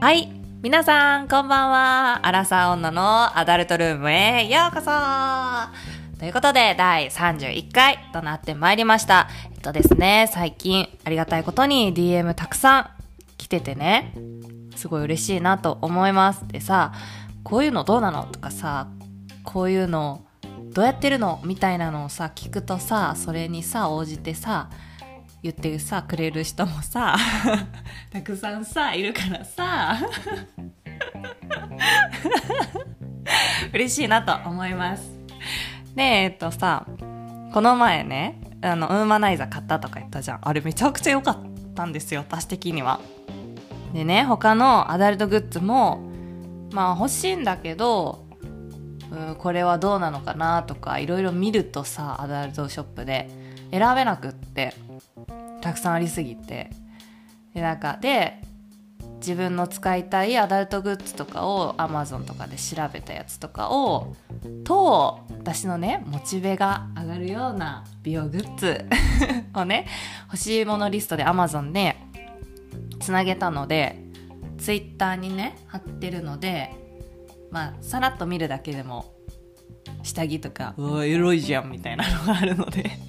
はい。皆さん、こんばんは。アラサー女のアダルトルームへようこそということで、第31回となってまいりました。えっとですね、最近、ありがたいことに DM たくさん来ててね、すごい嬉しいなと思います。でさ、こういうのどうなの？とかさ、こういうのどうやってるの？みたいなのをさ、聞くとさ、それにさ、応じてさ、言ってさくれる人もさ たくさんさいるからさ。嬉しいなと思います。でえっとさこの前ねあのウーマナイザー買ったとか言ったじゃん。あれめちゃくちゃ良かったんですよ私的には。でね他のアダルトグッズもまあ欲しいんだけどうこれはどうなのかなとかいろいろ見るとさアダルトショップで。選べなくってたくさんありすぎて。でなんかで自分の使いたいアダルトグッズとかを Amazon とかで調べたやつとかをと私のねモチベが上がるような美容グッズ をね欲しいものリストで Amazon でつなげたので Twitter にね貼ってるのでまあさらっと見るだけでも下着とかうわエロいじゃんみたいなのがあるので。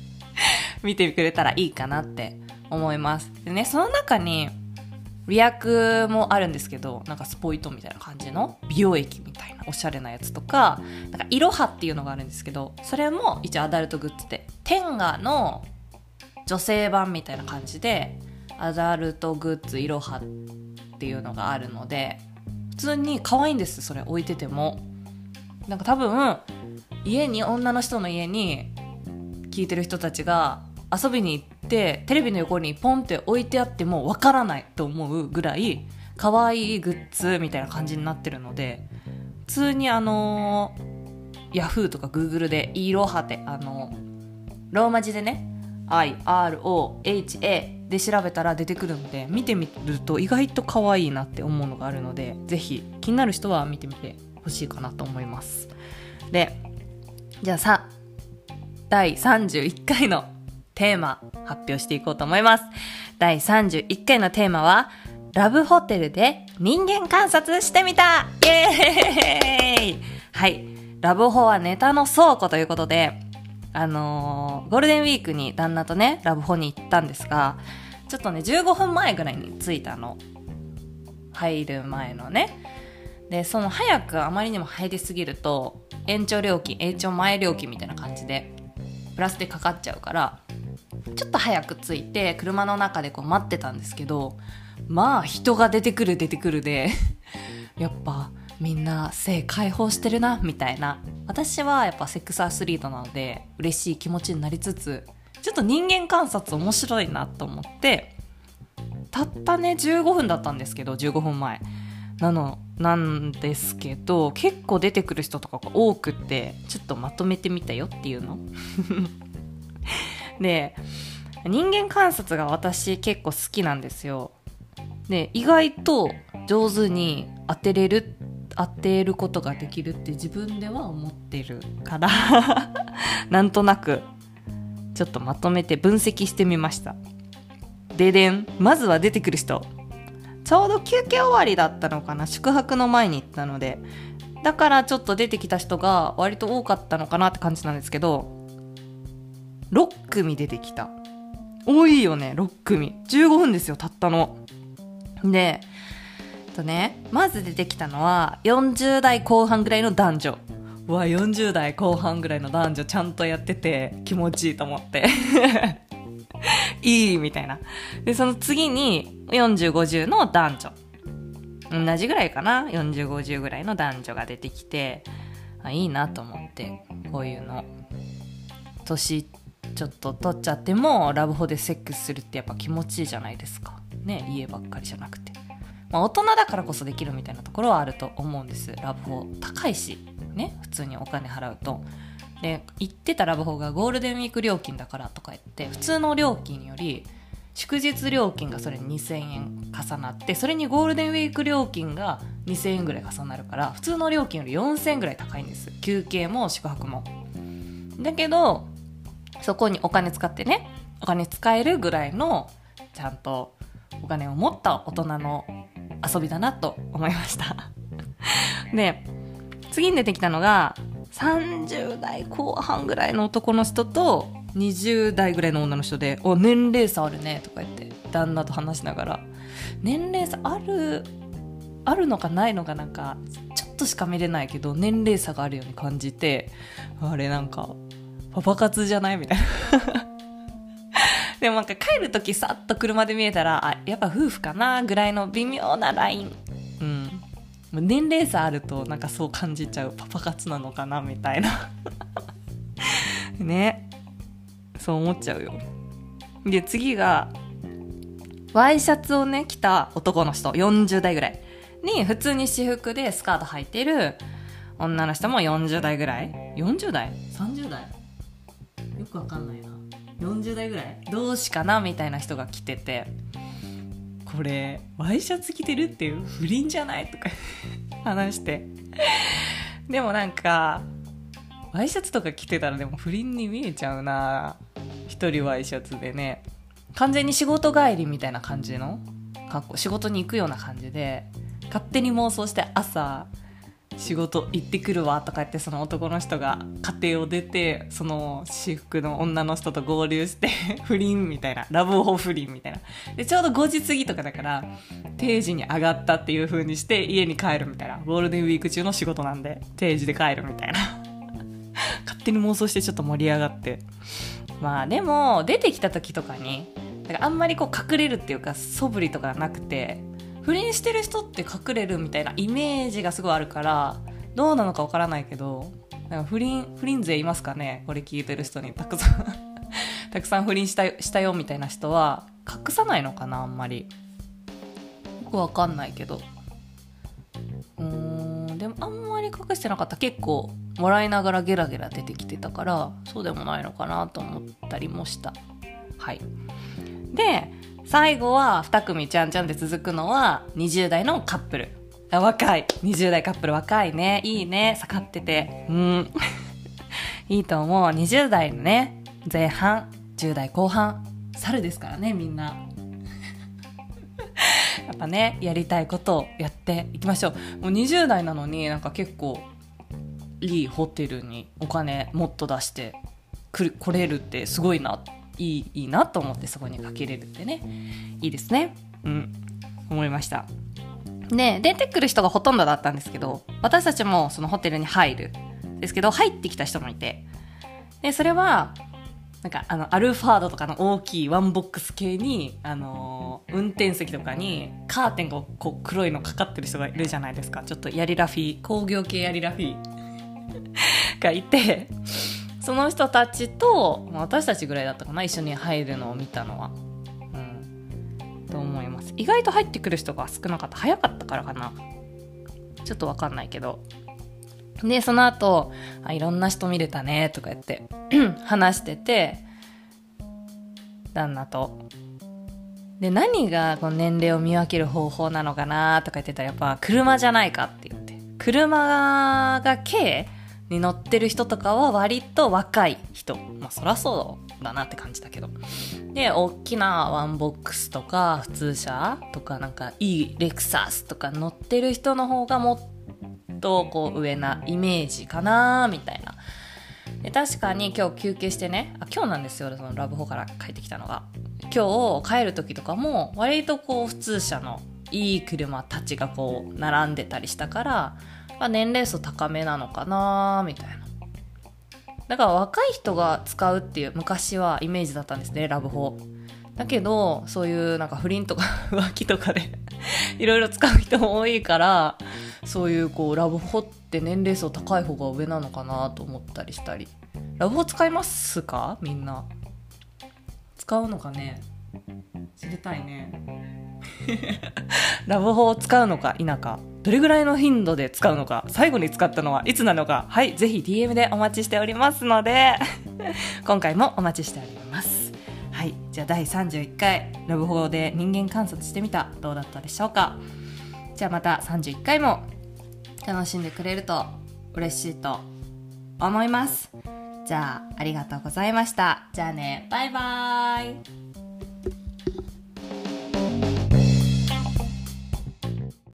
見てくれたらいいかなって思います。でねその中にリアクもあるんですけどなんかスポイトみたいな感じの美容液みたいなおしゃれなやつとかなんかいろはっていうのがあるんですけどそれも一応アダルトグッズでテンガの女性版みたいな感じでアダルトグッズいろはっていうのがあるので普通に可愛いんですそれ置いてても。なんか多分家に女の人の家に聞いてる人たちが遊びに行ってテレビの横にポンって置いてあってもわからないと思うぐらい可愛いグッズみたいな感じになってるので普通にあのヤフーとかグーグルでイロハテあのローマ字でね IROHA で調べたら出てくるので見てみると意外と可愛いなって思うのがあるのでぜひ気になる人は見てみてほしいかなと思います。でじゃあさ第31回のテーマ発表していこうと思います。第31回のテーマは、ラブホテルで人間観察してみたイエーイはい。ラブホはネタの倉庫ということで、あのーゴールデンウィークに旦那とね、ラブホに行ったんですが、ちょっとね、15分前ぐらいに着いたの。入る前のね。で、その早くあまりにも入りすぎると、延長料金、延長前料金みたいな感じで、プラスでかかっちゃうから、ちょっと早く着いて車の中でこう待ってたんですけどまあ人が出てくる出てくるで やっぱみんな性解放してるなみたいな。私はやっぱセックスアスリートなので嬉しい気持ちになりつつちょっと人間観察面白いなと思ってたったね15分だったんですけど15分前。なのなんですけど結構出てくる人とかが多くてちょっとまとめてみたよっていうの。で人間観察が私結構好きなんですよ。で意外と上手に当てれる当てることができるって自分では思ってるから なんとなくちょっとまとめて分析してみました。ででんまずは出てくる人。ちょうど休憩終わりだったのかな宿泊の前に行ったので。だからちょっと出てきた人が割と多かったのかなって感じなんですけど6組出てきた。多いよね6組15分ですよたったの。でえっとねまず出てきたのは40代後半ぐらいの男女。うわ40代後半ぐらいの男女ちゃんとやってて気持ちいいと思って。いいみたいな。でその次に4050の男女。同じぐらいかな？4050ぐらいの男女が出てきてあいいなと思ってこういうの。年ちょっと取っちゃってもラブホでセックスするってやっぱ気持ちいいじゃないですか。ね家ばっかりじゃなくて、まあ、大人だからこそできるみたいなところはあると思うんです。ラブホ高いしね普通にお金払うと。で行ってたラブホがゴールデンウィーク料金だからとか言って普通の料金より祝日料金がそれに2000円重なってそれにゴールデンウィーク料金が2000円ぐらい重なるから普通の料金より4000円ぐらい高いんです。休憩も宿泊も。だけどそこにお金使ってねお金使えるぐらいのちゃんとお金を持った大人の遊びだなと思いました。で次に出てきたのが30代後半ぐらいの男の人と20代ぐらいの女の人で「お年齢差あるね」とか言って旦那と話しながら。年齢差あるあるのかないのかなんかちょっとしか見れないけど年齢差があるように感じてあれなんかパパ活じゃないみたいな。でもなんか帰る時さっと車で見えたらあやっぱ夫婦かなぐらいの微妙なライン。うん。年齢差あるとなんかそう感じちゃうパパ活なのかなみたいな。ね。そう思っちゃうよ。で次がワイシャツをね着た男の人。40代ぐらい。に普通に私服でスカート履いてる女の人も40代ぐらい。40代 ?30 代？よくわかんないな。40代ぐらいどうしかなみたいな人が来ててこれワイシャツ着てるっていう不倫じゃない？とか 話して。でもなんかワイシャツとか着てたらでも不倫に見えちゃうな。一人ワイシャツでね。完全に仕事帰りみたいな感じの格好。仕事に行くような感じで勝手に妄想して朝仕事行ってくるわとか言ってその男の人が家庭を出てその私服の女の人と合流して 不倫みたいなラブホ不倫みたいな。でちょうど5時過ぎとかだから定時に上がったっていう風にして家に帰るみたいな。ゴールデンウィーク中の仕事なんで定時で帰るみたいな。勝手に妄想してちょっと盛り上がって。まあでも出てきた時とかにだかあんまりこう隠れるっていうか素振りとかなくて不倫してる人って隠れるみたいなイメージがすごいあるからどうなのかわからないけどなんか不倫不倫勢いますかね？これ聞いてる人に。たくさん。たくさん不倫したしたよみたいな人は隠さないのかな？あんまり。よくわかんないけど。うーんでもあんまり隠してなかった。結構笑いながらゲラゲラ出てきてたからそうでもないのかなと思ったりもした。はい。で最後は2組ちゃんちゃんで続くのは20代のカップル。あ若い。20代カップル若いね。いいね。盛ってて。うん。いいと思う。20代のね前半。10代後半。猿ですからねみんな。やっぱねやりたいことをやっていきましょう。もう20代なのになんか結構いいホテルにお金もっと出してくる来れるってすごいなっていいいいなと思ってそこにかけれるってね。いいですね。うん。思いました。で出てくる人がほとんどだったんですけど私たちもそのホテルに入るですけど入ってきた人もいて。でそれはなんかあのアルファードとかの大きいワンボックス系に、あのー運転席とかにカーテンがこう黒いのかかってる人がいるじゃないですか。ちょっとヤリラフィー工業系ヤリラフィー。がいてその人たちとま私たちぐらいだったかな一緒に入るのを見たのは。うん。と思います。意外と入ってくる人が少なかった。早かったからかな。ちょっとわかんないけど。でその後あいろんな人見れたねとか言って 話してて旦那と。で何がこの年齢を見分ける方法なのかなとか言ってたらやっぱ車じゃないかって言って。車が軽に乗ってる人とかは割と若い人。まあそらそうだなって感じだけど。で大きなワンボックスとか普通車とかなんかいいレクサスとか乗ってる人の方がもっとこう上なイメージかなみたいな。で確かに今日休憩してね。あ今日なんですよ。そのラブホから帰ってきたのが。今日帰る時とかも割とこう普通車のいい車たちがこう並んでたりしたから、あ、年齢層高めなのかなみたいな。だから若い人が使うっていう昔はイメージだったんですねラブホだけどそういうなんか不倫とか 浮気とかで いろいろ使う人も多いからそういうこうラブホって年齢層高い方が上なのかなと思ったりしたり。ラブホ使いますか？みんな。使うのかね？知りたいね。ラブホを使うのか否かどれぐらいの頻度で使うのか最後に使ったのはいつなのかはいぜひ DM でお待ちしておりますので 今回もお待ちしております。はいじゃあ第31回ラブホで人間観察してみたどうだったでしょうか。じゃあまた31回も楽しんでくれると嬉しいと思います。じゃあありがとうございました。じゃあねバイバーイ。